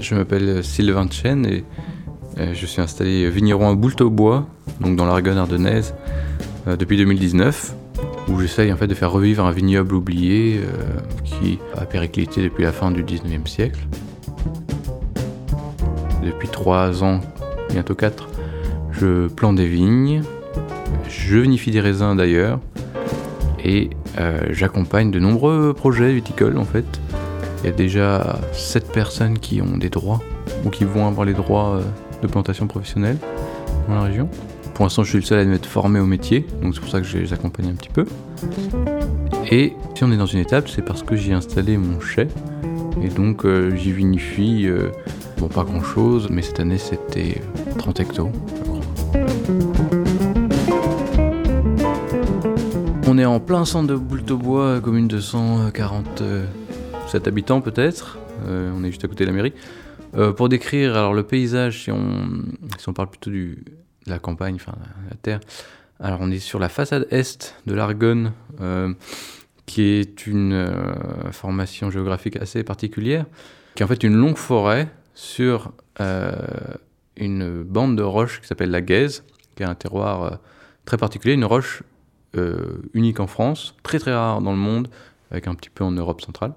Je m'appelle Sylvain Chen et euh, je suis installé vigneron à Boulteau-Bois, donc dans l'Argonne ardennaise, euh, depuis 2019, où j'essaye en fait de faire revivre un vignoble oublié euh, qui a périclité depuis la fin du 19e siècle. Depuis trois ans, bientôt quatre, je plante des vignes, je vinifie des raisins d'ailleurs, et j'accompagne de nombreux projets viticoles en fait. Il y a déjà sept personnes qui ont des droits ou qui vont avoir les droits de plantation professionnelle dans la région. Pour l'instant, je suis le seul à m'être formé au métier, donc c'est pour ça que je les accompagne un petit peu. Et si on est dans une étape, c'est parce que j'ai installé mon chai, et donc euh, j'y vinifie, euh, bon pas grand chose, mais cette année c'était 30 hectos, On est en plein centre de Boulteau-Bois, commune de 147 habitants peut-être. Euh, on est juste à côté de la mairie. Euh, pour décrire alors le paysage, si on, si on parle plutôt de la campagne, enfin la terre, alors on est sur la façade est de l'Argonne, euh, qui est une formation géographique assez particulière, qui est en fait une longue forêt sur une bande de roches qui s'appelle la Gaise, qui est un terroir très particulier, une roche unique en France, très très rare dans le monde, avec un petit peu en Europe centrale.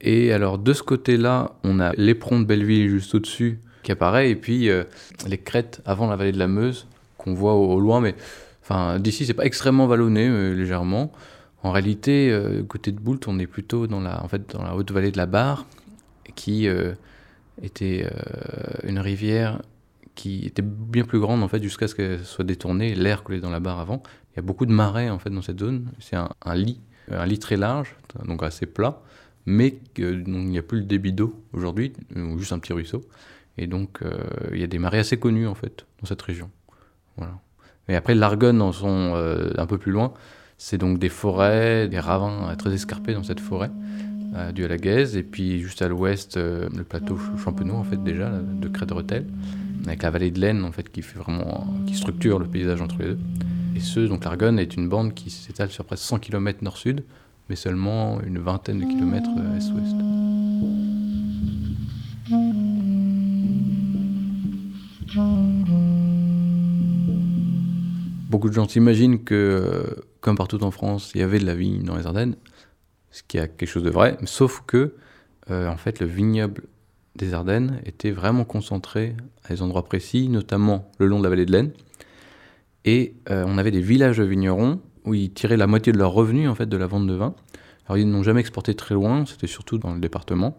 Et alors de ce côté-là, on a l'éperon de Belleville juste au-dessus qui apparaît, et puis euh, les crêtes avant la vallée de la Meuse qu'on voit au, loin, mais enfin d'ici c'est pas extrêmement vallonné, euh, légèrement. En réalité, euh, côté de Boult, on est plutôt dans la, en fait, dans la haute vallée de la Barre, qui était une rivière qui était bien plus grande en fait jusqu'à ce qu'elle soit détournée, l'air coulait dans la Barre avant. Il y a beaucoup de marais en fait dans cette zone. C'est un, un lit, un lit très large, donc assez plat mais il n'y a plus le débit d'eau aujourd'hui, ou juste un petit ruisseau. Et donc, euh, il y a des marées assez connues, en fait, dans cette région. Voilà. Et après, l'Argonne, euh, un peu plus loin. C'est donc des forêts, des ravins très escarpés dans cette forêt, euh, dû à la Gaise. Et puis, juste à l'ouest, le plateau Champenois, en fait, déjà, de Crête-Retel, avec la vallée de l'Aisne, en fait, qui, fait vraiment, qui structure le paysage entre les deux. Et ce, donc l'Argonne est une bande qui s'étale sur presque 100 km nord-sud, mais seulement une vingtaine de kilomètres euh, est-ouest. Beaucoup de gens s'imaginent que, euh, comme partout en France, il y avait de la vigne dans les Ardennes, ce qui a quelque chose de vrai, sauf que, euh, en fait, le vignoble des Ardennes était vraiment concentré à des endroits précis, notamment le long de la vallée de l'Aisne. Et on avait des villages de vignerons où ils tiraient la moitié de leurs revenus en fait de la vente de vin. Alors ils n'ont jamais exporté très loin, c'était surtout dans le département.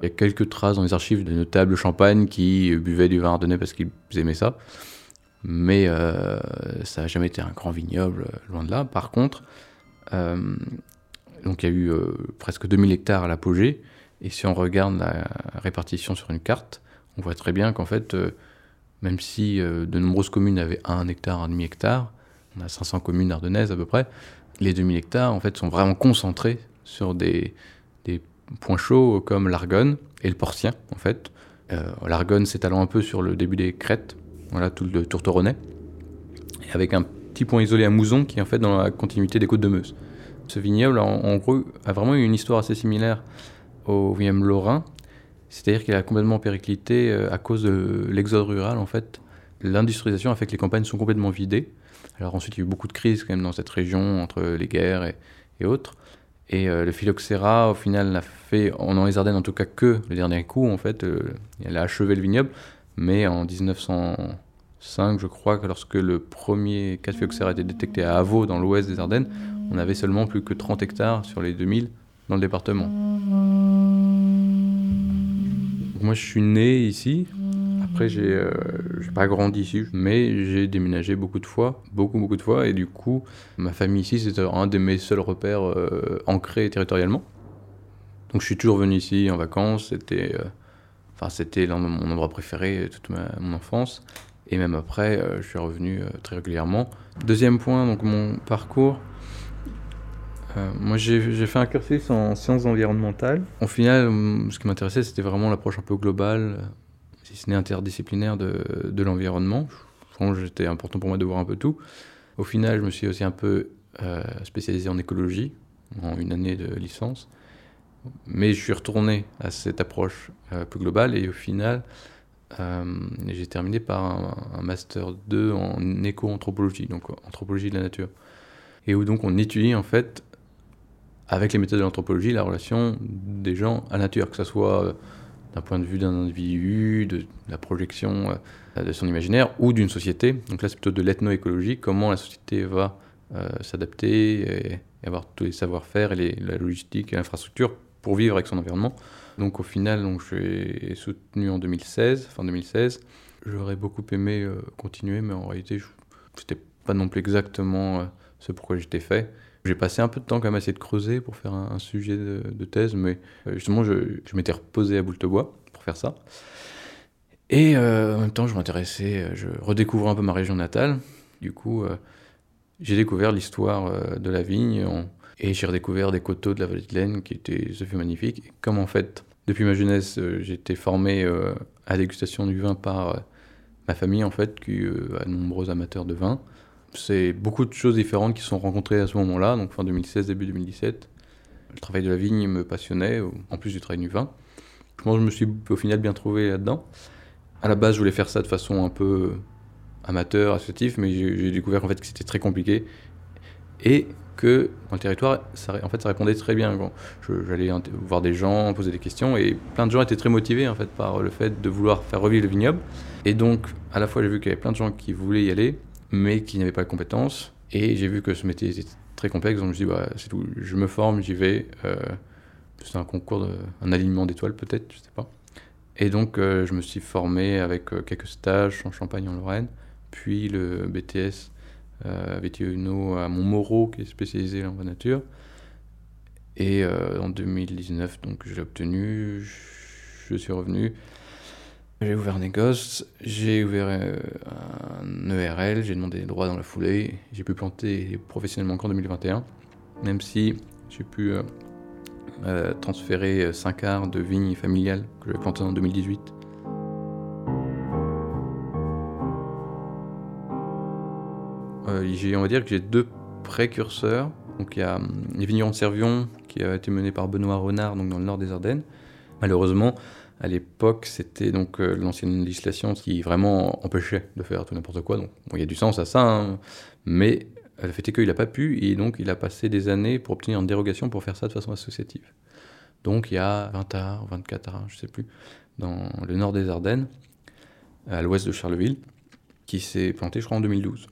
Il y a quelques traces dans les archives de notables champagne qui buvaient du vin ardennais parce qu'ils aimaient ça. Mais euh, ça n'a jamais été un grand vignoble, euh, loin de là. Par contre, euh, donc il y a eu presque 2000 hectares à l'apogée. Et si on regarde la répartition sur une carte, on voit très bien qu'en fait, même si de nombreuses communes avaient un hectare, un demi-hectare, on a 500 communes ardennaises à peu près. Les 2000 hectares, en fait, sont vraiment concentrés sur des, points chauds comme l'Argonne et le Portien, en fait. Euh, L'Argonne s'étalant un peu sur le début des crêtes, voilà, tout le tourteronnais, avec un petit point isolé à Mouzon qui est en fait dans la continuité des côtes de Meuse. Ce vignoble, en, gros, a vraiment eu une histoire assez similaire au vignoble lorrain, c'est-à-dire qu'il a complètement périclité euh, à cause de l'exode rural, en fait. L'industrialisation a fait que les campagnes sont complètement vidées, alors ensuite, il y a eu beaucoup de crises quand même dans cette région, entre les guerres et, autres. Et euh, le phylloxéra, au final, n'a fait, dans les Ardennes en tout cas, que le dernier coup, en fait. Euh, elle a achevé le vignoble, mais en 1905, je crois que lorsque le premier cas de phylloxéra a été détecté à Avaux, dans l'ouest des Ardennes, on avait seulement plus que 30 hectares sur les 2000 dans le département. moi, je suis né ici, après, j'ai euh, pas grandi ici, mais j'ai déménagé beaucoup de fois, beaucoup, beaucoup de fois, et du coup, ma famille ici, c'était un de mes seuls repères euh, ancrés territorialement. Donc, je suis toujours venu ici en vacances, c'était euh, enfin, c'était mon endroit préféré toute mon enfance, et même après, euh, je suis revenu très régulièrement. Deuxième point, donc mon parcours. moi, j'ai fait un cursus en sciences environnementales. Au final, ce qui m'intéressait, c'était vraiment l'approche un peu globale, si ce n'est interdisciplinaire de, de l'environnement. C'était important pour moi de voir un peu tout. Au final, je me suis aussi un peu euh, spécialisé en écologie, en une année de licence. Mais je suis retourné à cette approche euh, plus globale et au final, euh, j'ai terminé par un, master 2 en éco-anthropologie, donc anthropologie de la nature. Et où donc on étudie en fait, avec les méthodes de l'anthropologie, la relation des gens à la nature, que ce soit d'un point de vue d'un individu, de, la projection de son imaginaire ou d'une société. Donc là, c'est plutôt de l'ethnoécologie, comment la société va s'adapter et, avoir tous les savoir-faire et la logistique et l'infrastructure pour vivre avec son environnement. Donc au final, donc, je suis soutenu en 2016, fin 2016. J'aurais beaucoup aimé euh, continuer, mais en réalité, c'était pas non plus exactement euh, ce pourquoi j'étais fait. J'ai passé un peu de temps quand même à essayer de creuser pour faire un, sujet de, thèse, mais euh, justement, je, m'étais reposé à bois pour faire ça. Et en même temps, je m'intéressais, je redécouvrais un peu ma région natale. Du coup, j'ai découvert l'histoire de la vigne et j'ai redécouvert des coteaux de la vallée de l'Aisne qui étaient ce fut magnifique. comme en fait, depuis ma jeunesse, euh, été formé euh, à la dégustation du vin par euh, ma famille en fait, qui a de nombreux amateurs de vin. C'est beaucoup de choses différentes qui sont rencontrées à ce moment-là, donc fin 2016, début 2017. Le travail de la vigne me passionnait, en plus du travail du vin. Je pense que je me suis au final bien trouvé là-dedans. À la base, je voulais faire ça de façon un peu amateur, associative, mais j'ai découvert en fait que c'était très compliqué. Et que dans le territoire, ça, en fait, ça répondait très bien. J'allais voir des gens, poser des questions, et plein de gens étaient très motivés en fait par le fait de vouloir faire revivre le vignoble. Et donc, à la fois, j'ai vu qu'il y avait plein de gens qui voulaient y aller, mais qui n'avaient pas la compétence. Et j'ai vu que ce métier était très complexe, donc je me suis dit, bah, c'est tout, je me forme, j'y vais. Euh, c'est un concours, un alignement d'étoiles peut-être, je sais pas. Et donc, euh, je me suis formé avec euh, quelques stages en Champagne, en Lorraine, puis le BTS euh, Uno à Montmoreau, qui est spécialisé en nature. Et en 2019, donc je l'ai obtenu, je suis revenu. J'ai ouvert négoce, j'ai ouvert euh, un ERL, j'ai demandé des droits dans la foulée, j'ai pu planter professionnellement qu'en 2021, même si j'ai pu euh, transférer 5 arts de vignes familiales que j'avais plantées en 2018 Euh, on va dire que j'ai deux précurseurs. Donc il y a hum, les vignerons de Servion qui a été mené par Benoît Renard donc dans le nord des Ardennes. Malheureusement, à l'époque, c'était donc euh, l'ancienne législation qui vraiment empêchait de faire tout n'importe quoi. Donc il y a du sens à ça, hein. mais le fait est qu'il n'a pas pu et donc il a passé des années pour obtenir une dérogation pour faire ça de façon associative. Donc il y a 20 arts, 24 arts, je ne sais plus, dans le nord des Ardennes, à l'ouest de Charleville, qui s'est planté, je crois, en 2012.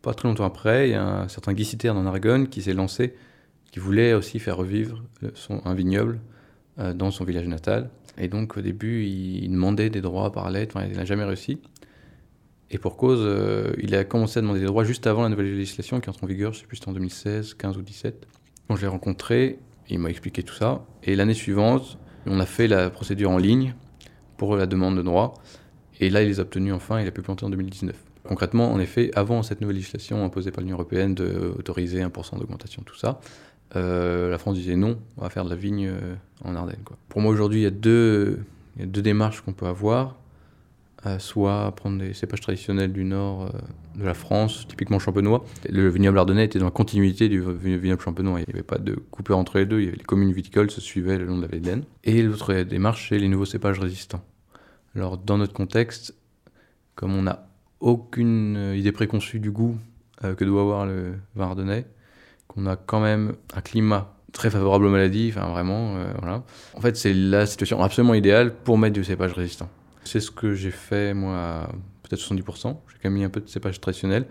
Pas très longtemps après, il y a un certain Guy Citerne en Aragon qui s'est lancé, qui voulait aussi faire revivre son, un vignoble euh, dans son village natal. Et donc au début, il, demandait des droits par lettre, il n'a jamais réussi. Et pour cause, euh, il a commencé à demander des droits juste avant la nouvelle législation qui entre en vigueur, je ne sais plus, c'était en 2016, 15 ou 17. Quand je l'ai rencontré, il m'a expliqué tout ça. Et l'année suivante, on a fait la procédure en ligne pour la demande de droits. Et là, il les a obtenus enfin, il a pu planter en 2019. Concrètement, en effet, avant cette nouvelle législation imposée par l'Union européenne d'autoriser 1% d'augmentation, tout ça, euh, la France disait non, on va faire de la vigne euh, en Ardennes. Pour moi, aujourd'hui, il y, a deux, deux démarches qu'on peut avoir. Euh, soit prendre des cépages traditionnels du nord de la France, typiquement champenois. Le vignoble ardennais était dans la continuité du vignoble champenois. Il n'y avait pas de coupure entre les deux. Il y avait les communes viticoles se suivaient le long de la vallée Et l'autre démarche, c'est les nouveaux cépages résistants. Alors, dans notre contexte, comme on a aucune idée préconçue du goût que doit avoir le vin ardennais, qu'on a quand même un climat très favorable aux maladies, enfin vraiment, euh, voilà. En fait, c'est la situation absolument idéale pour mettre du cépage résistant. C'est ce que j'ai fait, moi, peut-être 70%. J'ai quand même mis un peu de cépage traditionnel.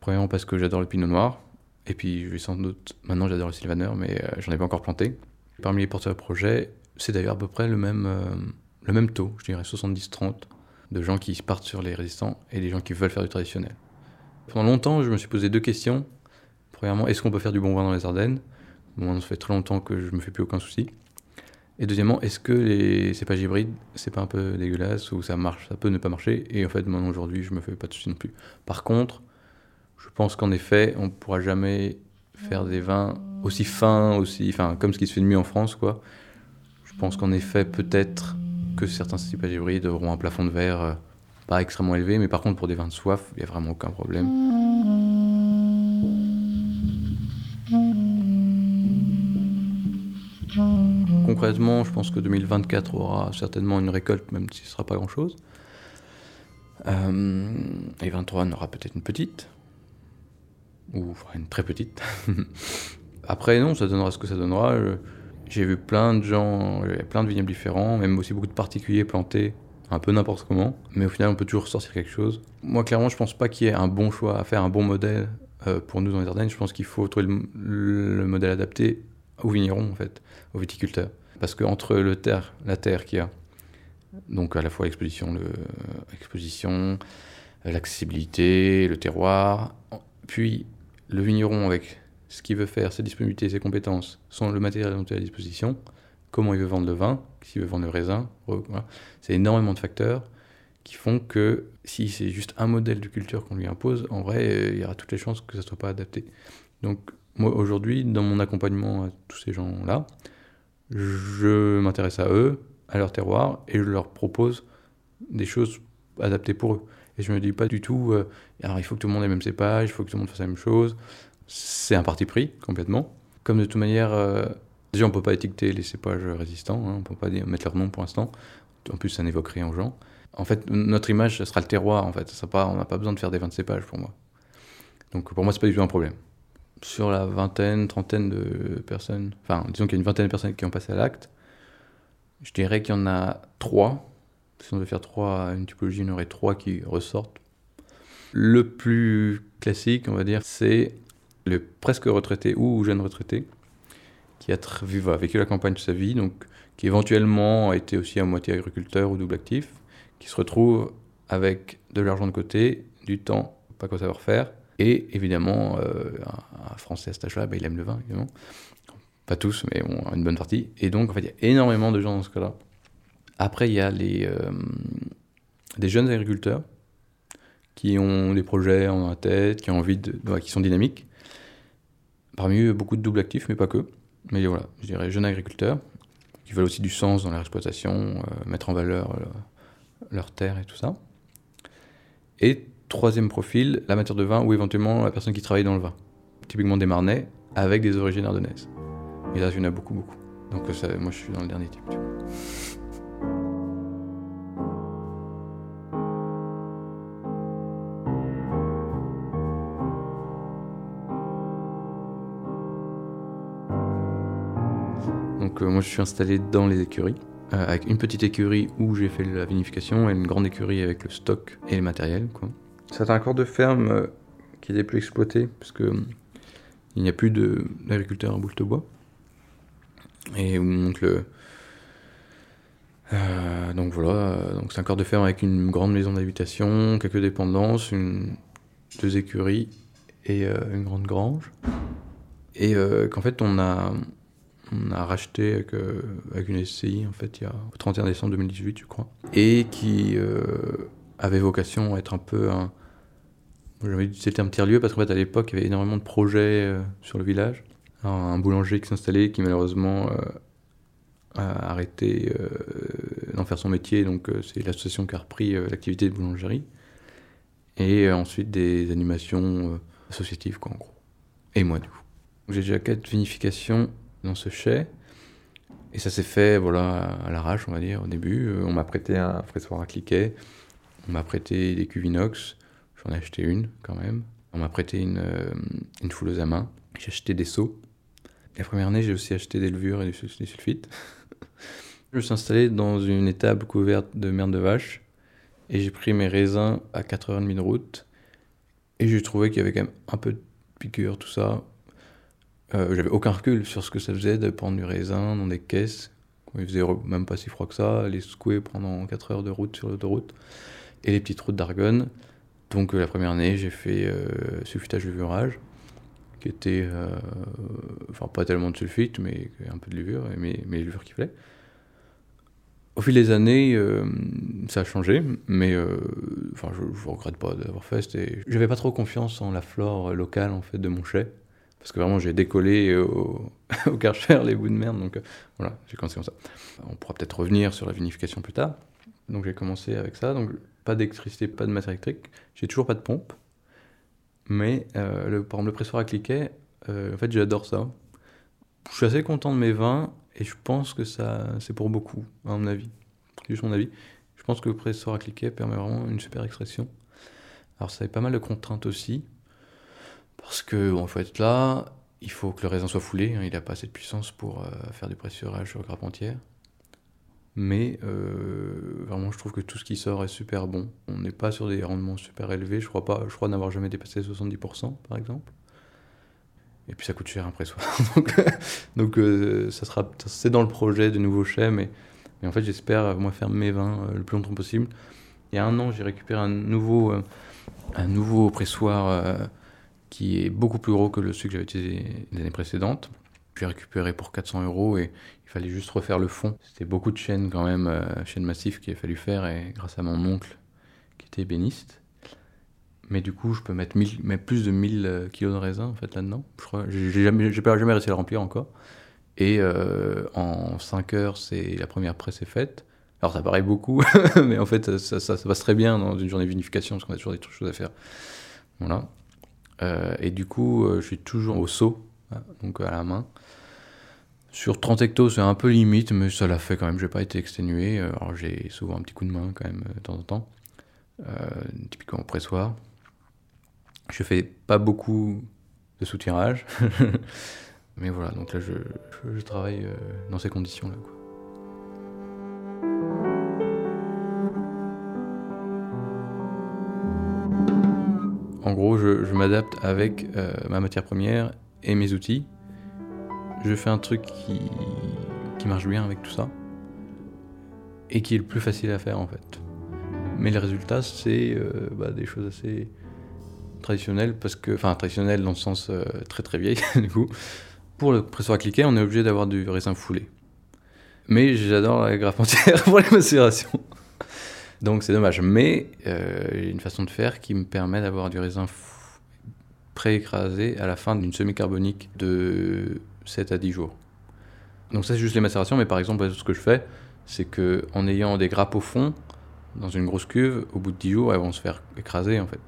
Premièrement parce que j'adore le pinot noir. Et puis, je vais sans doute, maintenant j'adore le sylvaner, mais j'en ai pas encore planté. Parmi les porteurs de projet, c'est d'ailleurs à peu près le même, le même taux, je dirais 70-30 de gens qui partent sur les résistants et des gens qui veulent faire du traditionnel. Pendant longtemps, je me suis posé deux questions. Premièrement, est-ce qu'on peut faire du bon vin dans les Ardennes? Moi, ça fait très longtemps que je me fais plus aucun souci. Et deuxièmement, est-ce que les cépages hybrides, c'est pas un peu dégueulasse ou ça marche, ça peut ne pas marcher? Et en fait, maintenant aujourd'hui, je me fais pas de soucis non plus. Par contre, je pense qu'en effet, on pourra jamais faire des vins aussi fins, aussi, enfin, comme ce qui se fait de mieux en France, quoi. Je pense qu'en effet, peut-être que certains cépages hybrides auront un plafond de verre euh, pas extrêmement élevé, mais par contre pour des vins de soif, il n'y a vraiment aucun problème. Concrètement, je pense que 2024 aura certainement une récolte, même si ce ne sera pas grand-chose. Euh, et 23 en aura peut-être une petite, ou une très petite. Après, non, ça donnera ce que ça donnera. J'ai vu plein de gens, plein de vignobles différents, même aussi beaucoup de particuliers plantés un peu n'importe comment, mais au final, on peut toujours sortir quelque chose. Moi, clairement, je pense pas qu'il y ait un bon choix à faire, un bon modèle euh, pour nous dans les Ardennes. Je pense qu'il faut trouver le, modèle adapté aux vignerons, en fait, aux viticulteurs. Parce qu'entre le terre, la terre qu'il y a, donc à la fois l'exposition, l'accessibilité, le terroir, puis le vigneron avec ce qu'il veut faire, ses disponibilités, ses compétences, sont le matériel dont il est à disposition, comment il veut vendre le vin, s'il veut vendre le raisin. C'est énormément de facteurs qui font que si c'est juste un modèle de culture qu'on lui impose, en vrai, euh, il y aura toutes les chances que ça ne soit pas adapté. Donc moi aujourd'hui, dans mon accompagnement à tous ces gens-là, je m'intéresse à eux, à leur terroir, et je leur propose des choses adaptées pour eux. Et je me dis pas du tout, euh, alors il faut que tout le monde ait le même cépage, il faut que tout le monde fasse la même chose. C'est un parti pris, complètement. Comme de toute manière, euh, déjà on peut pas étiqueter les cépages résistants, hein, on peut pas mettre leur nom pour l'instant. En plus, ça n'évoque rien aux gens. En fait, notre image, ce sera le terroir, en fait. Ça pas, on n'a pas besoin de faire des vins de cépage pour moi. Donc pour moi, c'est pas du tout un problème. Sur la vingtaine, trentaine de personnes, enfin, disons qu'il y a une vingtaine de personnes qui ont passé à l'acte, je dirais qu'il y en a trois. Si on devait faire trois, une typologie, il y en aurait trois qui ressortent. Le plus classique, on va dire, c'est le presque retraité ou jeune retraité qui a vécu la campagne de sa vie, donc qui éventuellement a été aussi à moitié agriculteur ou double actif, qui se retrouve avec de l'argent de côté, du temps, pas quoi savoir faire, et évidemment, euh, un, Français à cet âge-là, bah, il aime le vin, évidemment. Pas tous, mais une bonne partie. Et donc, en fait, il y a énormément de gens dans ce cas-là. Après, il y a les, euh, des jeunes agriculteurs qui ont des projets en tête, qui ont envie de, qui sont dynamiques. Parmi eux, beaucoup de double actifs, mais pas que. Mais voilà, je dirais jeunes agriculteurs qui veulent aussi du sens dans leur exploitation, euh, mettre en valeur leur terre et tout ça. Et troisième profil, l'amateur de vin ou éventuellement la personne qui travaille dans le vin. Typiquement des Marnais avec des origines ardennaises. Et là, il y en a beaucoup, beaucoup. Donc ça, moi, je suis dans le dernier type. Donc euh, moi, je suis installé dans les écuries. Euh, avec une petite écurie où j'ai fait la vinification et une grande écurie avec le stock et le matériel. C'est un corps de ferme euh, qui n'est plus exploité parce que il n'y a plus d'agriculteurs à bouche de bois. Et donc le euh, donc voilà, donc c'est un corps de ferme avec une grande maison d'habitation, quelques dépendances, deux écuries et une grande grange. Et qu'en fait on a on a racheté avec, euh, une SCI en fait il y a au 31 décembre 2018 je crois et qui euh, avait vocation à être un peu un j'avais c'était un tiers lieu parce qu'en fait à l'époque il y avait énormément de projets euh, sur le village. Un boulanger qui s'installait qui malheureusement a arrêté d'en faire son métier. Donc c'est l'association qui a repris l'activité de boulangerie. Et ensuite des animations associatives quoi en gros. Et moi du coup. J'ai déjà quatre vinifications dans ce chai. Et ça s'est fait voilà, à l'arrache, on va dire, au début. Euh, on m'a prêté un pressoir à cliquet, on m'a prêté des cuves inox, j'en ai acheté une quand même. On m'a prêté une, euh, une fouleuse à main, j'ai acheté des seaux. La première année, j'ai aussi acheté des levures et des sulfites. je me suis installé dans une étable couverte de merde de vache et j'ai pris mes raisins à 4h30 de route. Et j'ai trouvé qu'il y avait quand même un peu de piqûre, tout ça. Euh, j'avais aucun recul sur ce que ça faisait de prendre du raisin dans des caisses. Il faisait même pas si froid que ça, les secouer pendant 4 heures de route sur l'autoroute. Et les petites routes d'Argonne. Donc euh, la première année, j'ai fait euh, sulfitage levurage, qui était, euh, enfin pas tellement de sulfite, mais un peu de levure, mais, mais levure qui plaît. Au fil des années, ça a changé, mais enfin, je ne regrette pas d'avoir fait. J'avais pas trop confiance en la flore locale en fait de mon chai. Parce que vraiment, j'ai décollé au, au Karcher les bouts de merde. Donc voilà, j'ai commencé comme ça. On pourra peut-être revenir sur la vinification plus tard. Donc j'ai commencé avec ça. Donc pas d'électricité, pas de matériel électrique. J'ai toujours pas de pompe. Mais euh, le, par exemple, le pressoir à cliquet, euh, en fait, j'adore ça. Je suis assez content de mes vins Et je pense que ça, c'est pour beaucoup, à mon avis. Juste mon avis. Je pense que le pressoir à cliquet permet vraiment une super extraction. Alors ça a pas mal de contraintes aussi. Parce que bon, faut là, il faut que le raisin soit foulé, hein, il n'a pas assez de puissance pour euh, faire du pressurage sur grappe entière. Mais euh, vraiment, je trouve que tout ce qui sort est super bon. On n'est pas sur des rendements super élevés. Je crois pas, je crois n'avoir jamais dépassé 70% par exemple. Et puis ça coûte cher un pressoir. donc, euh, ça sera, c'est dans le projet de nouveaux chais, mais, en fait j'espère moi faire mes vins le plus longtemps possible. Il y a un an, j'ai récupéré un nouveau, un nouveau pressoir qui est beaucoup plus gros que le celui que j'avais utilisé l'année précédente. J'ai récupéré pour 400 euros et il fallait juste refaire le fond. C'était beaucoup de chaînes quand même, euh, chaînes massives qu'il a fallu faire et grâce à mon oncle qui était ébéniste. Mais du coup, je peux mettre, plus de 1000 euh, kilos de raisin en fait là-dedans. J'ai jamais, jamais réussi à le remplir encore. Et euh, en 5 heures, c'est la première presse est faite. Alors ça paraît beaucoup, mais en fait ça, ça, passe très bien dans une journée de vinification parce qu'on a toujours des choses à faire. Voilà. Euh, et du coup, je suis toujours au seau, hein, donc à la main. Sur 30 hectos, c'est un peu limite, mais ça l'a fait quand même. Je n'ai pas été exténué. Euh, alors j'ai souvent un petit coup de main quand même de temps en temps, typiquement au pressoir. Je fais pas beaucoup de soutirage, mais voilà. Donc là, je, travaille dans ces conditions-là. En gros, je, m'adapte avec euh, ma matière première et mes outils. Je fais un truc qui, qui marche bien avec tout ça et qui est le plus facile à faire en fait. Mais le résultat, c'est euh, bah, des choses assez traditionnelles, parce que, enfin traditionnelles dans le sens euh, très très vieille du coup. Pour le pressoir à cliquer, on est obligé d'avoir du raisin foulé. Mais j'adore la grappe entière pour les macérations. Donc c'est dommage. Mais euh, a une façon de faire qui me permet d'avoir du raisin pré-écrasé à la fin d'une semi-carbonique de 7 à 10 jours. Donc ça c'est juste les macérations, mais par exemple ce que je fais, c'est que en ayant des grappes au fond, dans une grosse cuve, au bout de 10 jours, elles vont se faire écraser en fait.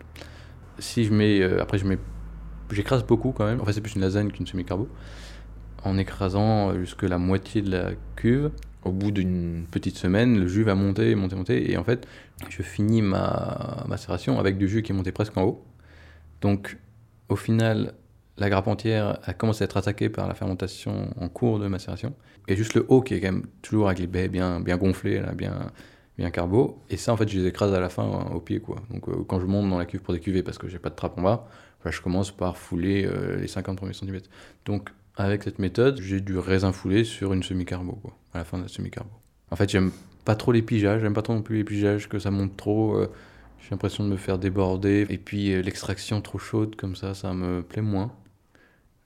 Si je mets, euh, après je mets, j'écrase beaucoup quand même, en fait c'est plus une lasagne qu'une semi-carbo, en écrasant jusque la moitié de la cuve, au bout d'une petite semaine, le jus va monter, monter, monter. Et en fait, je finis ma macération avec du jus qui est monté presque en haut. Donc, au final, la grappe entière a commencé à être attaquée par la fermentation en cours de macération. Et juste le haut qui est quand même toujours avec les baies bien, bien gonflées, bien, bien carbo. Et ça, en fait, je les écrase à la fin hein, au pied. Quoi. Donc, euh, quand je monte dans la cuve pour décuver parce que j'ai pas de trappe en bas, bah, je commence par fouler euh, les 50 premiers centimètres. Donc, avec cette méthode, j'ai du raisin foulé sur une semi-carbo, à la fin de la semi-carbo. En fait, j'aime pas trop les pigeages, j'aime pas trop non plus les pigeages, que ça monte trop. Euh, j'ai l'impression de me faire déborder. Et puis euh, l'extraction trop chaude, comme ça, ça me plaît moins.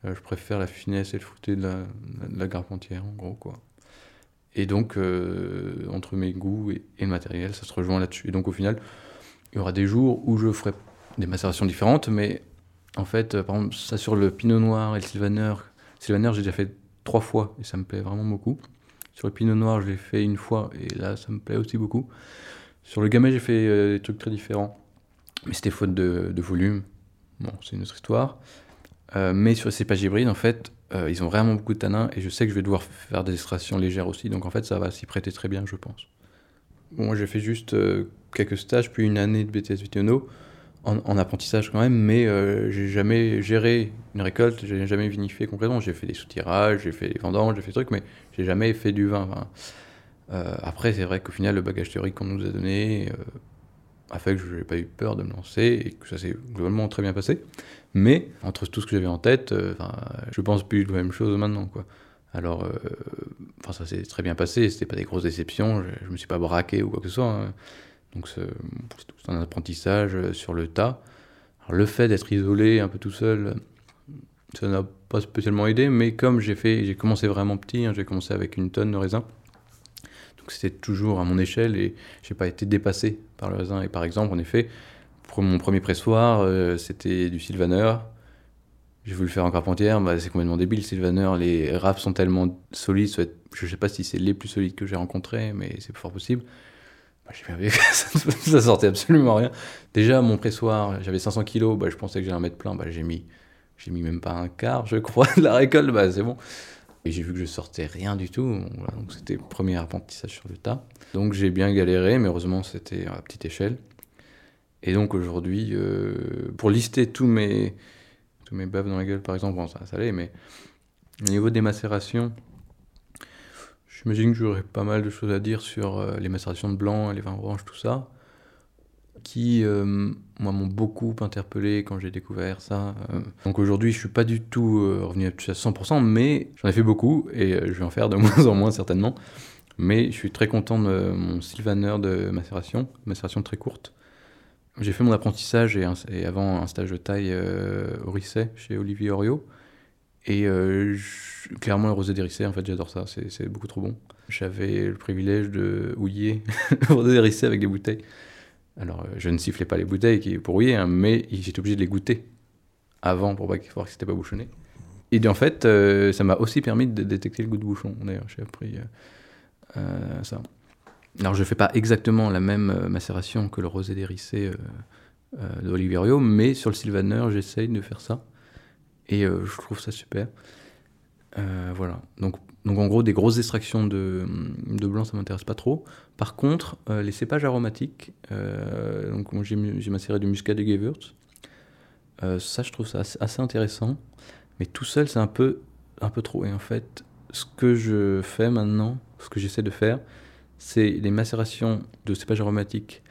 Euh, je préfère la finesse et le fruité de la, grappe entière, en gros, quoi. Et donc, entre mes goûts et, le matériel, ça se rejoint là-dessus. Et donc, au final, il y aura des jours où je ferai des macérations différentes, mais en fait, par exemple, ça sur le pinot noir et le sylvaner, Sylvaner, j'ai déjà fait trois fois et ça me plaît vraiment beaucoup. Sur le Pinot Noir, je l'ai fait une fois et là, ça me plaît aussi beaucoup. Sur le Gamay, j'ai fait euh, des trucs très différents, mais c'était faute de, volume. Bon, c'est une autre histoire. Euh, mais sur les cépages hybrides, en fait, euh, ils ont vraiment beaucoup de tanins et je sais que je vais devoir faire des extractions légères aussi. Donc en fait, ça va s'y prêter très bien, je pense. Bon, j'ai fait juste quelques stages, puis une année de BTS Vitiono en, apprentissage quand même, mais euh, j'ai jamais géré une récolte, j'ai jamais vinifié complètement. J'ai fait des soutirages, j'ai fait des vendanges, j'ai fait des trucs, mais j'ai jamais fait du vin. Euh, après, c'est vrai qu'au final, le bagage théorique qu'on nous a donné euh, a fait que je n'ai pas eu peur de me lancer et que ça s'est globalement très bien passé. Mais entre tout ce que j'avais en tête, je pense plus la même chose maintenant. Alors, enfin, ça s'est très bien passé, c'était pas des grosses déceptions, je, ne me suis pas braqué ou quoi que ce soit. Hein. Donc c'est un apprentissage euh, sur le tas. le fait d'être isolé un peu tout seul, ça n'a pas spécialement aidé, mais comme j'ai commencé vraiment petit, hein, j'ai commencé avec une tonne de raisin, donc c'était toujours à mon échelle et j'ai pas été dépassé par le raisin. Et par exemple, en effet, mon premier pressoir, euh, c'était du sylvaner. J'ai voulu faire en carpentière, bah, c'est complètement débile. Sylvaner, les rafles sont tellement solides, je sais pas si c'est les plus solides que j'ai rencontrés, mais c'est fort possible. Bah, j'ai bien vu ça, sortait absolument rien. Déjà, mon pressoir, j'avais 500 kilos, bah, je pensais que j'allais en mettre plein, bah, j'ai mis, même pas un quart, je crois, de la récolte, c'est bon. Et j'ai vu que je sortais rien du tout. donc c'était premier apprentissage sur le tas. Donc j'ai bien galéré, mais heureusement c'était à petite échelle. Et donc aujourd'hui, euh, pour lister tous mes, tous mes baves dans la gueule, par exemple, bon, ça, ça allait, mais au niveau des macérations, j'imagine que j'aurais pas mal de choses à dire sur euh, les macérations de blanc, les vins oranges, tout ça, qui, euh, moi, m'ont beaucoup interpellé quand j'ai découvert ça. Donc aujourd'hui, je suis pas du tout revenu à 100%, mais j'en ai fait beaucoup, et je vais en faire de moins en moins certainement. Mais je suis très content de mon sylvaner de macération, macération très courte j'ai fait mon apprentissage et, avant un stage de taille euh, au Risset chez Olivier Orio. Et euh, clairement, le rosé d'Érissé, en fait, j'adore ça, c'est beaucoup trop bon. J'avais le privilège de houiller le rosé d'Érissé avec des bouteilles. Alors, euh, je ne sifflais pas les bouteilles pour houiller, hein, mais j'étais obligé de les goûter avant pour voir que c'était pas bouchonné. Et en fait, ça m'a aussi permis de détecter le goût de bouchon. D'ailleurs, j'ai appris ça. Alors je ne fais pas exactement la même euh, macération que le rosé d'Hérissé euh, euh, d'Oliverio, mais sur le Sylvaner, j'essaye de faire ça. Et je trouve ça super. voilà. Donc, donc en gros, des grosses extractions de, de blanc, ça m'intéresse pas trop. Par contre, les cépages aromatiques, donc j'ai macéré du muscat de Gewürz. ça, je trouve ça assez, intéressant. Mais tout seul, c'est un peu, un peu trop. Et en fait, ce que je fais maintenant, ce que j'essaie de faire, c'est les macérations de cépages aromatiques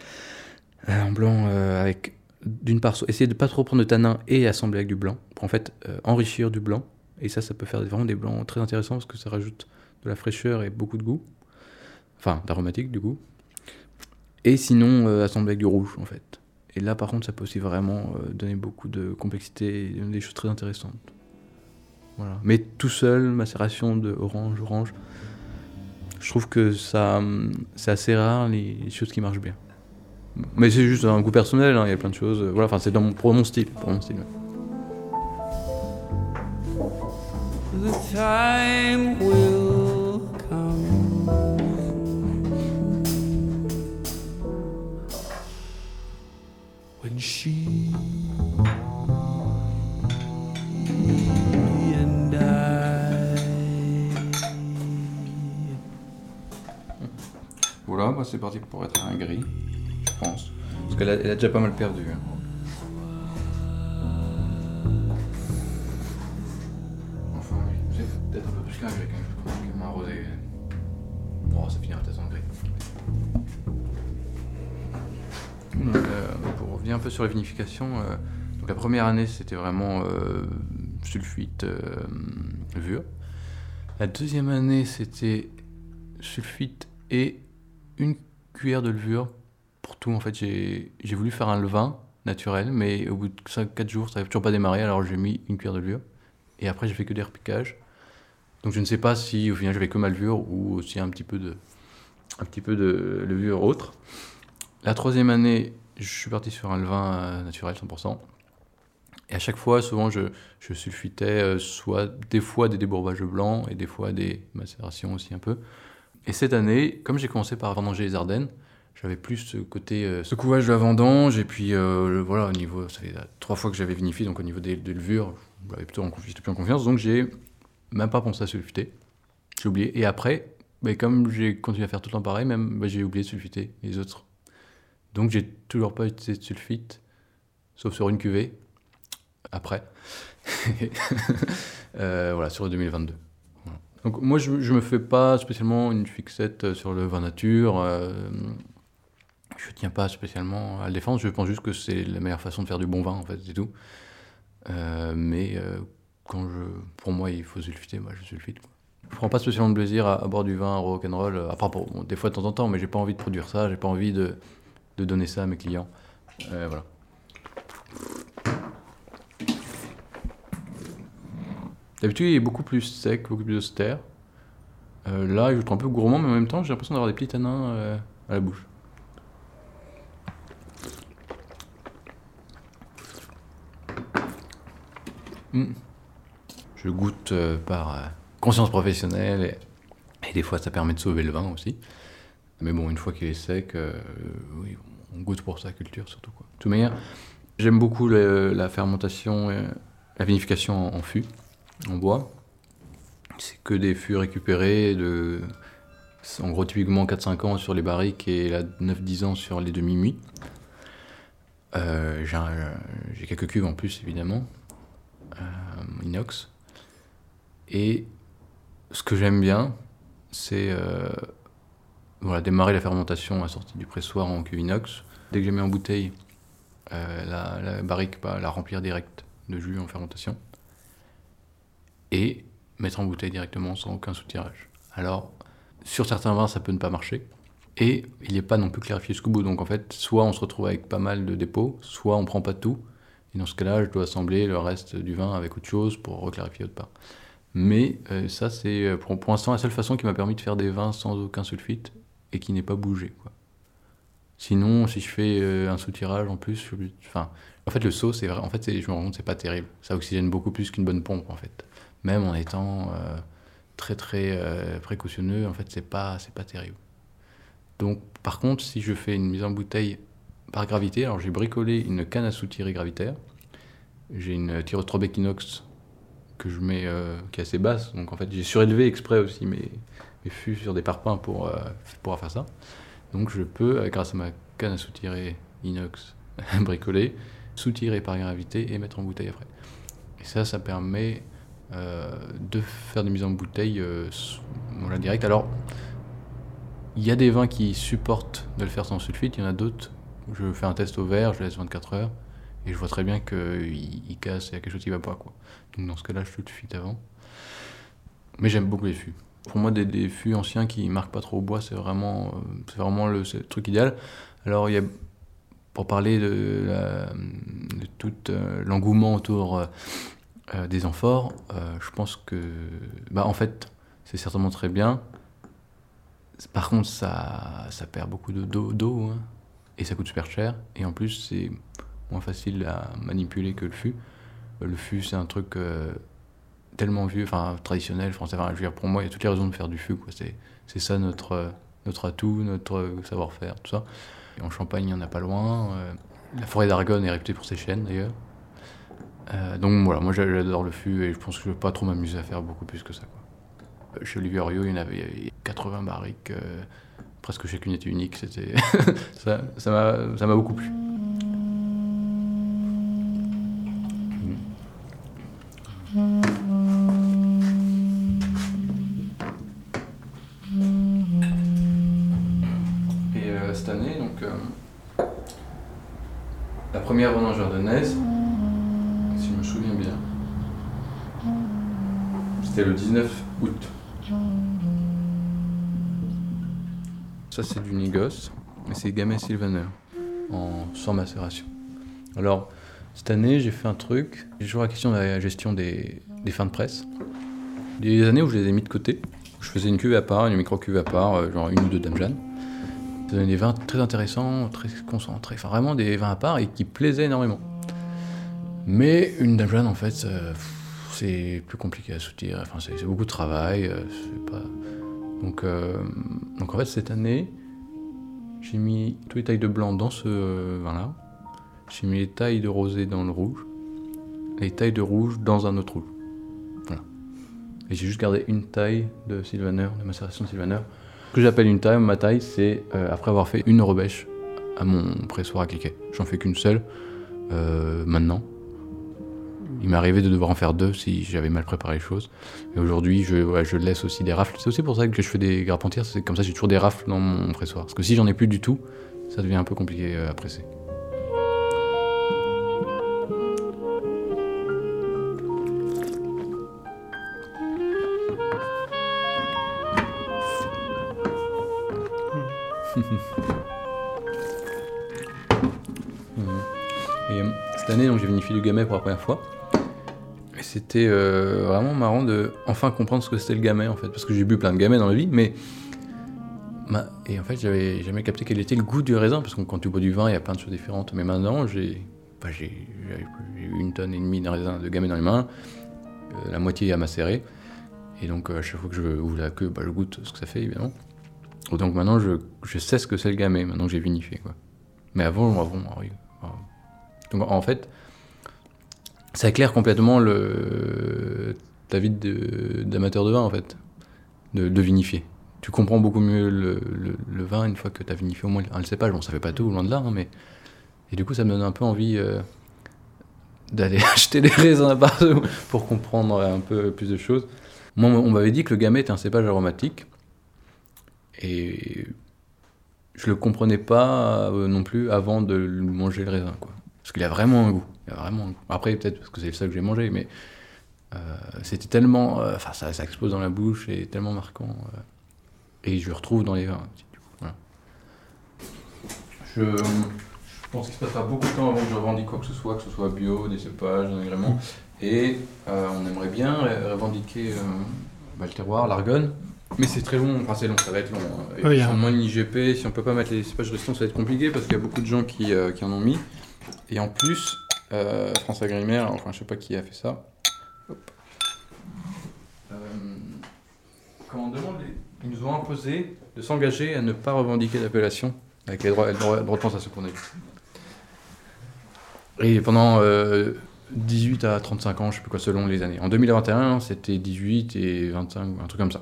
euh, en blanc euh, avec d'une part essayer de pas trop prendre de tanin et assembler avec du blanc pour en fait euh, enrichir du blanc. Et ça ça peut faire vraiment des blancs très intéressants parce que ça rajoute de la fraîcheur et beaucoup de goût. Enfin d'aromatique du goût et sinon assembler avec du rouge en fait. Et là par contre ça peut aussi vraiment donner beaucoup de complexité et des choses très intéressantes. Voilà. Mais tout seul macération de orange orange je trouve que ça, c'est assez rare les choses qui marchent bien. Mais c'est juste un goût personnel, hein, il y a plein de choses. Voilà, enfin, c'est dans mon, pour mon style. Pour mon style The time will come when she c'est parti pour être un gris, je pense. Parce qu'elle a, déjà pas mal perdu. Hein. Enfin, oui, c'est peut-être un peu plus qu'un gris quand même. un rosé. Bon, ça finira peut-être en gris. Euh, pour revenir un peu sur la vinification, euh, donc la première année c'était vraiment euh, sulfite vure. La deuxième année c'était sulfite et une cuillère de levure pour tout. En fait, j'ai voulu faire un levain naturel, mais au bout de 5-4 jours, ça n'avait toujours pas démarré, alors j'ai mis une cuillère de levure. Et après, j'ai fait que des repiquages. Donc je ne sais pas si au final j'avais que ma levure ou aussi un petit peu de, un petit peu de levure autre. La troisième année, je suis parti sur un levain euh, naturel 100%. Et à chaque fois, souvent, je, je sulfitais euh, soit des fois des débourbages blancs et des fois des macérations aussi un peu. Et cette année, comme j'ai commencé par vendanger les Ardennes, j'avais plus ce côté, euh, ce de la vendange, et puis euh, voilà, au niveau, ça fait trois fois que j'avais vinifié, donc au niveau des, levures, j'avais plutôt en, plus en confiance, donc j'ai même pas pensé à sulfiter, j'ai oublié. Et après, bah, comme j'ai continué à faire tout le temps pareil, même bah, j'ai oublié de sulfiter les autres. Donc j'ai toujours pas utilisé de sulfite, sauf sur une cuvée, après. euh, voilà, sur le 2022. Donc moi, je ne me fais pas spécialement une fixette euh, sur le vin nature. Euh, je ne tiens pas spécialement à le défendre. Je pense juste que c'est la meilleure façon de faire du bon vin, en fait, c'est tout. Euh, mais quand je, pour moi, il faut sulfiter, moi, je sulfite. Quoi. Je prends pas spécialement de plaisir à, boire du vin rock'n'roll, à part pour, des fois de temps en temps, mais j'ai pas envie de produire ça, j'ai pas envie de, de, donner ça à mes clients. voilà. D'habitude, il est beaucoup plus sec, beaucoup plus austère. Euh, là, il est un peu gourmand, mais en même temps, j'ai l'impression d'avoir des petits tanins euh, à la bouche. Hmm. Je goûte euh, par conscience professionnelle et, des fois ça permet de sauver le vin aussi. Mais bon, une fois qu'il est sec, oui, on goûte pour sa culture surtout. Quoi. De toute manière, j'aime beaucoup la fermentation, la vinification en fût en bois. c'est que des fûts récupérés de. En gros, typiquement 4-5 ans sur les barriques et là 9-10 ans sur les demi-muits. Euh, j'ai quelques cuves en plus, évidemment, euh, inox. Et ce que j'aime bien, c'est euh, démarrer la fermentation à sortie du pressoir en cuve inox. Dès que j'ai mis en bouteille, la, la, barrique, bah, la remplir direct de jus en fermentation. Et mettre en bouteille directement sans aucun soutirage. Alors, sur certains vins, ça peut ne pas marcher. Et il n'est pas non plus clarifié jusqu'au bout. Donc en fait, soit on se retrouve avec pas mal de dépôts, soit on prend pas tout. Et dans ce cas-là, je dois assembler le reste du vin avec autre chose pour reclarifier autre part. Mais euh, ça, c'est euh, pour, pour l'instant la seule façon qui m'a permis de faire des vins sans aucun sulfite et qui n'est pas bougé. Sinon, si je fais euh, un soutirage en plus, enfin, en fait, le saut, c'est. En fait, je me rends compte, c'est pas terrible. Ça oxygène beaucoup plus qu'une bonne pompe, en fait. Même en étant très très précautionneux, en fait, c'est pas, c'est pas terrible. Donc, par contre, si je fais une mise en bouteille par gravité, alors j'ai bricolé une canne à soutirer gravitaire. J'ai une tireuse Trobec inox que je mets, euh, qui est assez basse. Donc, en fait, j'ai surélevé exprès aussi mes, mes fûts sur des parpaings pour euh, pouvoir faire ça. Donc, je peux, euh, grâce à ma canne à soutirer inox bricolée, soutirer par gravité et mettre en bouteille après. Et ça, ça permet de faire des mises en bouteille voilà, direct. Alors, il y a des vins qui supportent de le faire sans sulfite, il y en a d'autres. Je fais un test au verre, je laisse 24 heures, et je vois très bien qu'il il casse, il y a quelque chose qui va pas. Donc dans ce cas-là, je sulfite avant. Mais j'aime beaucoup les fûts. Pour moi, des, des, fûts anciens qui marquent pas trop au bois, c'est vraiment, euh, c'est vraiment le, truc idéal. Alors, pour parler de, tout euh, l'engouement autour euh, des amphores, je pense que, bah, en fait, c'est certainement très bien. Par contre, ça, ça perd beaucoup d'eau, hein, et ça coûte super cher. Et en plus, c'est moins facile à manipuler que le fût. Le fût, c'est un truc euh, tellement vieux, enfin traditionnel, français. Enfin, je veux dire, pour moi, il y a toutes les raisons de faire du fût. C'est, ça notre, notre atout, notre savoir-faire, tout ça. En Champagne, il n'y en a pas loin. Euh, la forêt d'Argonne est réputée pour ses chênes, d'ailleurs. Euh, donc voilà, moi j'adore le fût et je pense que je ne vais pas trop m'amuser à faire beaucoup plus que ça. Quoi. Chez Olivier Oriot, il y en avait 80 barriques, euh, presque chacune était unique. C'était ça, m'a beaucoup plu. Et euh, cette année, donc, la première vendange ardennaise, le 19 août. Ça, c'est du Nigos, et c'est Gamay Sylvaner, en sans macération. Alors, cette année, j'ai fait un truc. J'ai toujours la question de la gestion des, fins de presse. Il y a des années où je les ai mis de côté. Je faisais une cuve à part, une micro-cuve à part, euh, genre une ou deux Dame Jeanne. Ça donnait des vins très intéressants, très concentrés, enfin vraiment des vins à part et qui plaisaient énormément. Mais une Dame Jeanne, en fait, c'est plus compliqué à soutenir. Enfin, c'est beaucoup de travail. Euh, donc, euh, donc en fait, cette année, j'ai mis tous les tailles de blanc dans ce vin-là. J'ai mis les tailles de rosé dans le rouge, les tailles de rouge dans un autre rouge. Voilà. Et j'ai juste gardé une taille de Sylvaner, de macération Sylvaner. Ce que j'appelle une taille, ma taille, c'est euh, après avoir fait une rebêche à mon pressoir à cliquet. J'en fais qu'une seule maintenant. Il m'est arrivé de devoir en faire deux si j'avais mal préparé les choses. Et aujourd'hui, je, laisse aussi des rafles. C'est aussi pour ça que je fais des grappes C'est comme ça, j'ai toujours des rafles dans mon pressoir. Parce que si j'en ai plus du tout, ça devient un peu compliqué euh, à presser. Euh, cette année, j'ai vinifié du gamay pour la première fois c'était euh, vraiment marrant de enfin comprendre ce que c'était le gamay en fait, parce que j'ai bu plein de gamay dans la vie, mais et en fait j'avais jamais capté quel était le goût du raisin, parce que quand tu bois du vin, il y a plein de choses différentes. Mais maintenant, j'ai une tonne et demie de raisin de gamay dans les mains, euh, la moitié à macérer, et donc euh, à chaque fois que je ouvre la queue, bah, je goûte ce que ça fait évidemment. Donc maintenant, je, je sais ce que c'est le gamay, maintenant que j'ai vinifié quoi. Mais avant, avant, oui. Donc en fait, ça éclaire complètement le, ta vie d'amateur de, vin, en fait, de, vinifier. Tu comprends beaucoup mieux le, le- le vin une fois que tu as vinifié au moins un cépage. Bon, ça fait pas tout, loin de là, hein, mais. Et du coup, ça me donne un peu envie euh, d'aller acheter des raisins partout pour comprendre un peu plus de choses. Moi, on m'avait dit que le gamay est un cépage aromatique. Et je le comprenais pas euh, non plus avant de le manger le raisin, quoi. Parce qu'il a vraiment un goût. Vraiment un. Après, peut-être parce que c'est le seul que j'ai mangé, mais euh, c'était tellement. euh, Enfin, ça, ça explose dans la bouche et tellement marquant. euh, et je le retrouve dans les vins du coup. Voilà. Je, je pense qu'il se passera beaucoup de temps avant que je revendique quoi que ce soit, que ce soit bio, des cépages, des agréments. Et euh, on aimerait bien revendiquer euh, bah, le terroir, l'argonne. Mais c'est très long, enfin c'est long, ça va être long. hein. Et Oui, si hein. on demande une IGP, si on peut pas mettre les cépages restants, ça va être compliqué parce qu'il y a beaucoup de gens qui, euh, qui en ont mis. Et en plus, euh, France Agrimaire, enfin je sais pas qui a fait ça. Hop. Euh, quand on demande, ils nous ont imposé de s'engager à ne pas revendiquer d'appellation avec les droits, les droits, les de plantation qu'on a eu. Et pendant euh, 18 à 35 ans, je sais plus quoi, selon les années. En 2021, c'était 18 et 25, un truc comme ça.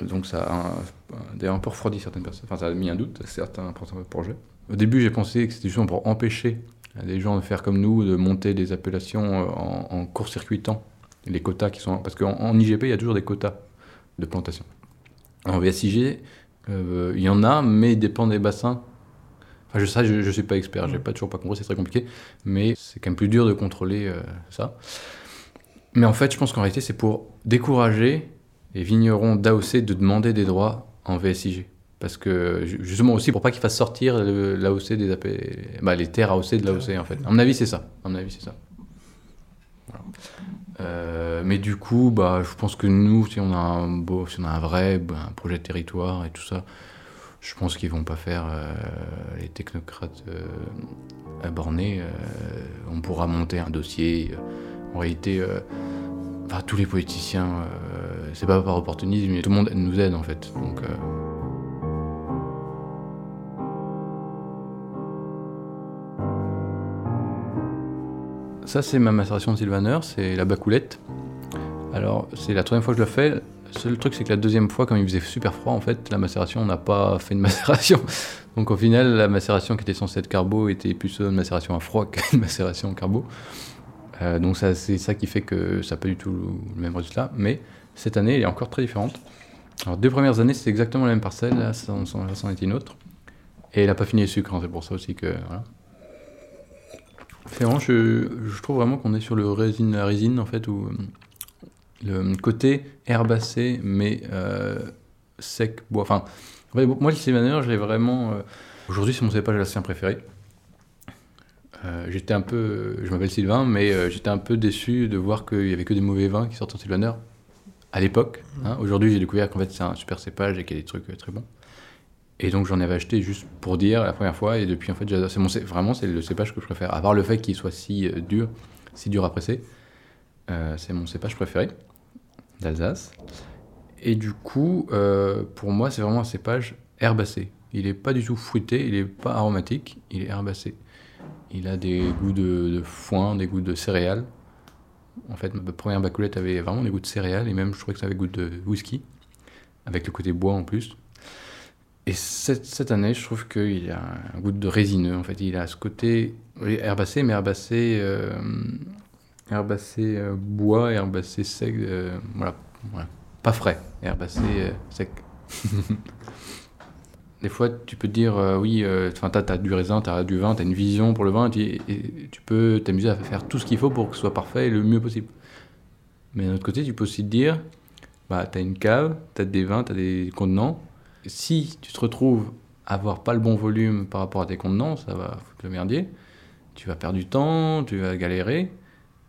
Donc ça a un peu refroidi certaines personnes, enfin ça a mis un doute à certains projets. Au début, j'ai pensé que c'était justement pour empêcher les gens de faire comme nous, de monter des appellations euh, en, court-circuitant les quotas qui sont... Parce qu'en en IGP, il y a toujours des quotas de plantation. En VSIG, euh, il y en a, mais il dépend des bassins. Enfin, je je, je suis pas expert, j'ai pas toujours pas compris, c'est très compliqué, mais c'est quand même plus dur de contrôler euh, ça. Mais en fait, je pense qu'en réalité, c'est pour décourager les vignerons d'AOC de demander des droits en VSIG. Parce que, ju- justement aussi, pour pas qu'ils fassent sortir l'AOC des AP, bah, les terres AOC de l'AOC, en fait. À mon avis, c'est ça. À mon avis, c'est ça. Euh, mais du coup, bah, je pense que nous, si on a un, beau, si on a un vrai bah, un projet de territoire et tout ça, je pense qu'ils vont pas faire euh, les technocrates euh, euh, on pourra monter un dossier. en réalité, tous les politiciens, c'est pas par opportunisme, mais tout le monde nous aide en fait. Donc, Ça, c'est ma macération de Sylvaner, c'est la bacoulette. Alors, c'est la troisième fois que je le fais. Le seul truc, c'est que la deuxième fois, comme il faisait super froid, en fait, la macération, on n'a pas fait de macération. Donc, au final, la macération qui était censée être carbo était plus une macération à froid qu'une macération carbo. Euh, donc, ça, c'est ça qui fait que ça n'a pas du tout le même résultat. Mais cette année, elle est encore très différente. Alors, deux premières années, c'était exactement la même parcelle. Là, ça en était une autre. Et elle n'a pas fini les sucres, hein, c'est pour ça aussi que. Vraiment, je, trouve vraiment qu'on est sur le résine, la résine, en fait, où euh, le côté herbacé, mais euh, sec, bois. Enfin, moi, le Sylvaner, je l'ai vraiment. euh, Aujourd'hui, c'est mon cépage alsacien préféré. J'étais un peu. Je m'appelle Sylvain, mais j'étais un peu déçu de voir qu'il y avait que des mauvais vins qui sortent en Sylvaner à l'époque. hein. Aujourd'hui, j'ai découvert qu'en fait, c'est un super cépage et qu'il y a des trucs très bons. Et donc j'en avais acheté juste pour dire la première fois et depuis en fait. C'est cé- vraiment c'est le cépage que je préfère. À part le fait qu'il soit si euh, dur, si dur à presser, euh, c'est mon cépage préféré d'Alsace. Et du coup, euh, pour moi c'est vraiment un cépage herbacé. Il est pas du tout fruité, il est pas aromatique, il est herbacé. Il a des goûts de, de foin, des goûts de céréales. En fait, ma première bacoulette avait vraiment des goûts de céréales et même je trouvais que ça avait goût de whisky, avec le côté bois en plus. Et cette, année, je trouve qu'il a un goût de résineux. En fait, il a ce côté herbacé, mais herbacé, euh, herbacé euh, bois, herbacé sec. euh, voilà, voilà. Pas frais, herbacé sec. Des fois, tu peux te dire, oui, enfin, t'as, t'as du raisin, t'as du vin, t'as une vision pour le vin, tu peux t'amuser à faire tout ce qu'il faut pour que ce soit parfait et le mieux possible. Mais d'un autre côté, tu peux aussi te dire, bah, t'as une cave, t'as des vins, t'as des contenants, si tu te retrouves à avoir pas le bon volume par rapport à tes contenants, ça va foutre le merdier. Tu vas perdre du temps, tu vas galérer,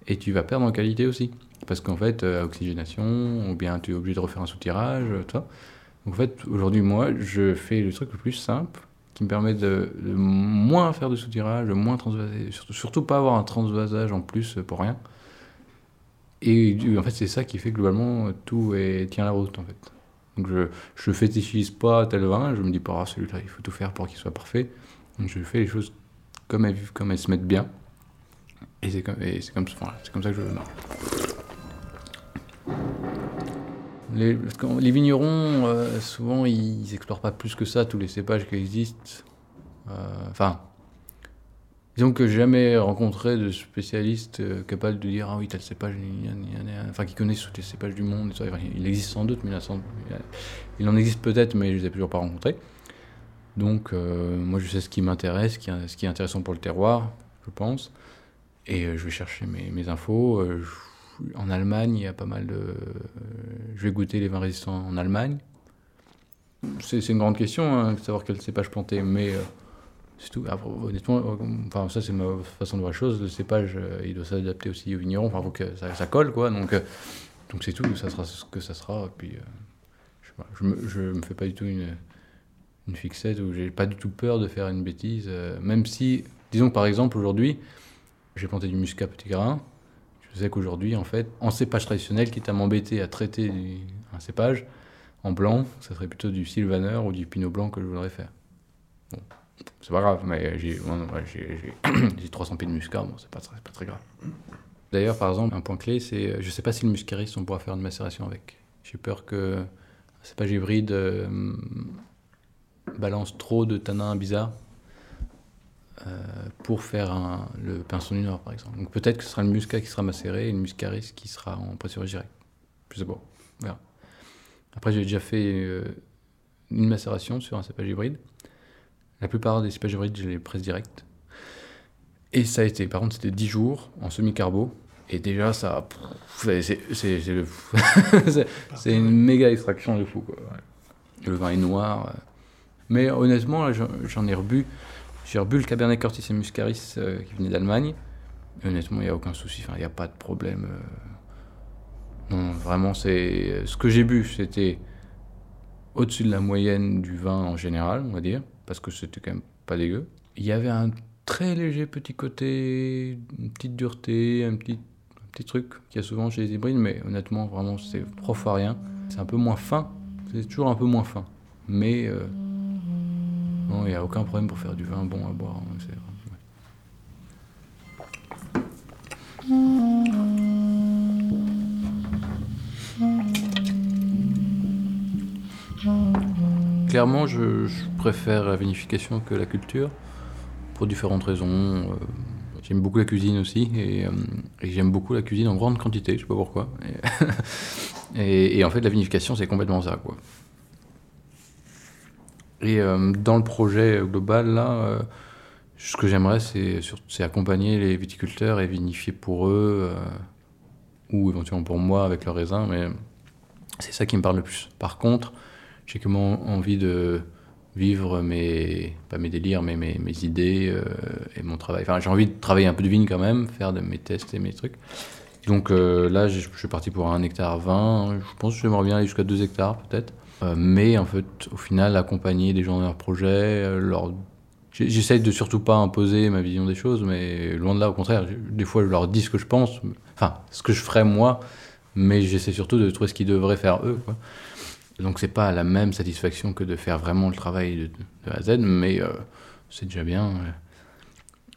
et tu vas perdre en qualité aussi. Parce qu'en fait, euh, oxygénation, ou bien tu es obligé de refaire un soutirage, euh, tout en fait, aujourd'hui, moi, je fais le truc le plus simple, qui me permet de, moins faire de soutirage, de moins transvaser, surtout, surtout pas avoir un transvasage en plus euh, pour rien. Et en fait, c'est ça qui fait globalement, euh, tout est, tient la route, en fait. Je je fétichise pas tel vin, je me dis pas ah, celui-là il faut tout faire pour qu'il soit parfait. Je fais les choses comme elles, comme elles se mettent bien. Et c'est comme, comme, ça que je. non. Les, les vignerons, euh, souvent, ils n'explorent pas plus que ça tous les cépages qui existent. Euh, enfin, disons que jamais rencontré de spécialistes euh, capables de dire ah oui tel cépage, enfin qui connaissent tous les cépages du monde. Il existe sans doute, mais il, en existe peut-être, mais je les ai toujours pas rencontrés. Donc moi je sais ce qui m'intéresse, ce, qui est intéressant pour le terroir, je pense, et je vais chercher mes, infos. en Allemagne, il y a pas mal de. je vais goûter les vins résistants en Allemagne. C'est une grande question, hein, savoir quel cépage planter, mais c'est tout. honnêtement, euh, enfin, ça c'est ma façon de voir les choses. Le cépage, euh, il doit s'adapter aussi au vigneron. Enfin, faut que ça, colle, quoi. Donc, euh, donc c'est tout. Ça sera ce que ça sera. Puis, je, me, je me fais pas du tout une, une fixette où j'ai pas du tout peur de faire une bêtise. même si, disons par exemple aujourd'hui, j'ai planté du muscat petit grain. Je sais qu'aujourd'hui, en fait, en cépage traditionnel, quitte à m'embêter à traiter un cépage en blanc, ça serait plutôt du sylvaner ou du pinot blanc que je voudrais faire. C'est pas grave, mais j'ai 300 pieds de muscat, bon, c'est pas, pas très grave. D'ailleurs, par exemple, un point clé, c'est euh, je sais pas si le muscaris, on pourra faire une macération avec. J'ai peur que c'est pas hybride euh, balance trop de tanins bizarres euh, pour faire le pinson du Nord, par exemple. Donc peut-être que ce sera le muscat qui sera macéré et le muscaris qui sera en pressurage direct. Je sais pas, Après, j'ai déjà fait une macération sur un cépage hybride. La plupart des cépages hybrides, je les presse direct. Et ça a été, par contre, c'était 10 jours en semi-carbo. Et déjà, ça. C'est une méga extraction de fou. Quoi. Le vin est noir. Mais honnêtement, j'en ai rebu. J'ai rebu le Cabernet Cortis et Muscaris euh, qui venait d'Allemagne. Honnêtement, il n'y a aucun souci. il n'y a pas de problème. Euh. Non, vraiment, c'est. Ce que j'ai bu, c'était au-dessus de la moyenne du vin en général, on va dire parce que c'était quand même pas dégueu. Il y avait un très léger petit côté, une petite dureté, un petit, petit truc qu'il y a souvent chez les hybrides, mais honnêtement, vraiment, c'est trois fois rien. C'est un peu moins fin, c'est toujours un peu moins fin. Mais euh, non, il n'y a aucun problème pour faire du vin bon à boire. Clairement, je, préfère la vinification que la culture, pour différentes raisons. Euh, j'aime beaucoup la cuisine aussi, euh, et, j'aime beaucoup la cuisine en grande quantité, je sais pas pourquoi. Et, en fait, la vinification, c'est complètement ça, quoi. Et euh, dans le projet global, là, ce que j'aimerais, c'est accompagner les viticulteurs et vinifier pour eux, ou éventuellement pour moi avec leurs raisins, mais c'est ça qui me parle le plus. Par contre, j'ai comment envie de vivre mes, pas mes délires, mais mes, mes idées euh, et mon travail. Enfin, j'ai envie de travailler un peu de vigne quand même, faire de mes tests et mes trucs. Donc euh, là, je suis parti pour un hectare 20. Je pense que j'aimerais bien aller jusqu'à 2 hectares peut-être. Euh, mais en fait, au final, accompagner des gens dans leur projet, leur... J'essaye de surtout pas imposer ma vision des choses, mais loin de là, au contraire. Des fois, je leur dis ce que je pense, enfin, ce que je ferais moi, mais j'essaie surtout de trouver ce qu'ils devraient faire eux. Donc c'est pas la même satisfaction que de faire vraiment le travail de, A à Z, mais euh, c'est déjà bien.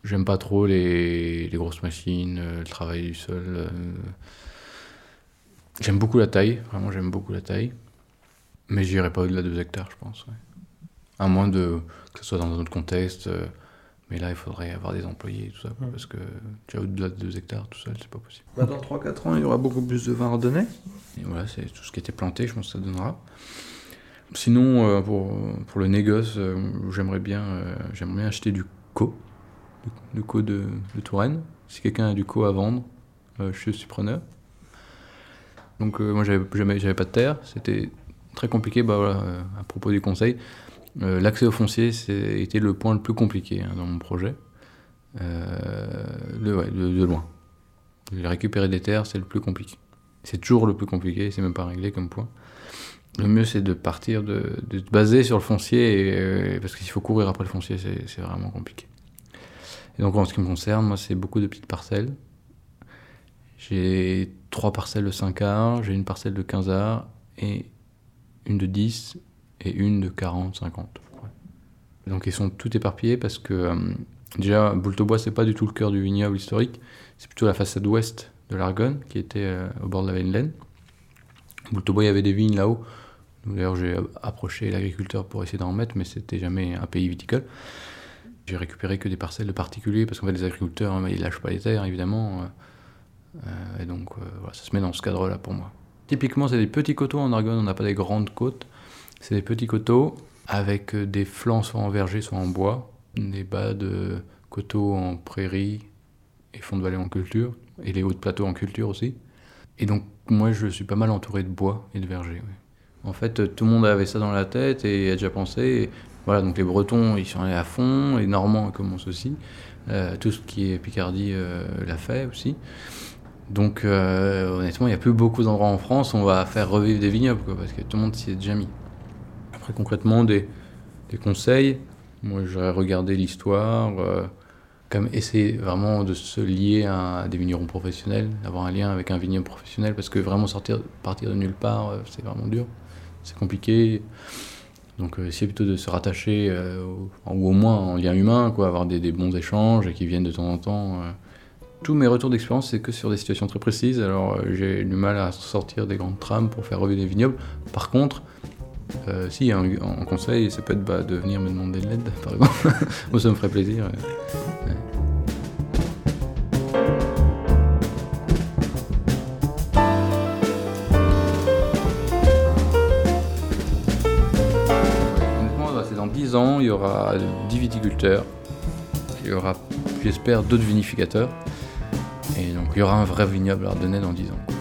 J'aime pas trop les, grosses machines, euh, le travail du sol. Euh. J'aime beaucoup la taille, vraiment j'aime beaucoup la taille. Mais j'irai pas au-delà de 2 hectares, je pense. À moins de, que ce soit dans un autre contexte. Mais là, il faudrait avoir des employés et tout ça, parce que tu as au-delà de 2 hectares tout seul, c'est pas possible. Bah, dans 3-4 ans, il y aura beaucoup plus de vin à donner. Et voilà, c'est tout ce qui était planté, je pense que ça donnera. Sinon, euh, pour, pour, le négoce, euh, j'aimerais bien, euh, j'aimerais bien acheter du co, du, co de, de, Touraine. Si quelqu'un a du co à vendre, je suis preneur. Donc moi, j'avais, j'avais pas de terre, c'était très compliqué. Bah, voilà, à propos du conseil, euh, l'accès au foncier, c'était le point le plus compliqué hein, dans mon projet. Euh, de, loin. Récupérer des terres, c'est le plus compliqué. C'est toujours le plus compliqué, c'est même pas réglé comme point. Le mieux, c'est de partir, de, de se baser sur le foncier, euh, parce qu'il faut courir après le foncier, c'est vraiment compliqué. Et donc, en ce qui me concerne, moi, c'est beaucoup de petites parcelles. J'ai trois parcelles de 5 arts, j'ai une parcelle de 15 arts et une de 10 et une de 40, 50. Donc ils sont tout éparpillés parce que euh, déjà, Boultobois, c'est pas du tout le cœur du vignoble historique, c'est plutôt la façade ouest de l'Argonne qui était euh, au bord de la Vilaine. Moultobois, il y avait des vignes là-haut. D'ailleurs, j'ai approché l'agriculteur pour essayer d'en mettre, mais c'était jamais un pays viticole. J'ai récupéré que des parcelles de particuliers, parce qu'en fait, les agriculteurs, ils lâchent pas les terres, évidemment. Euh, et donc, euh, voilà, ça se met dans ce cadre-là pour moi. Typiquement, c'est des petits coteaux en Argonne, on n'a pas des grandes côtes. C'est des petits coteaux avec des flancs soit en verger, soit en bois, des bas de coteaux en prairie et fonds de vallée en culture, et les hauts de plateaux en culture aussi. Et donc, moi, je suis pas mal entouré de bois et de verger. En fait, tout le monde avait ça dans la tête et a déjà pensé. voilà, donc les Bretons, ils sont allés à fond, les Normands commencent aussi. Euh, tout ce qui est Picardie euh, l'a fait aussi. Donc, euh, honnêtement, il n'y a plus beaucoup d'endroits en France où on va faire revivre des vignobles, parce que tout le monde s'y est déjà mis. Après, concrètement, des, des conseils. Moi, j'aurais regardé l'histoire, comme essayer vraiment de se lier à des vignerons professionnels, d'avoir un lien avec un vigneron professionnel, parce que vraiment sortir, partir de nulle part, c'est vraiment dur, c'est compliqué. Donc essayer plutôt de se rattacher, ou au moins en lien humain, quoi, avoir des, des, bons échanges et qui viennent de temps en temps tous mes retours d'expérience, c'est que sur des situations très précises. Alors, euh, j'ai du mal à sortir des grandes trames pour faire revivre des vignobles. Par contre, euh, si, un, conseil, ça peut être bah, de venir me demander de l'aide, par exemple. Moi, ça me ferait plaisir. Honnêtement, c'est dans 10 ans, il y aura 10 viticulteurs. Il y aura, j'espère, d'autres vinificateurs. Et donc il y aura un vrai vignoble ardennais dans 10 ans.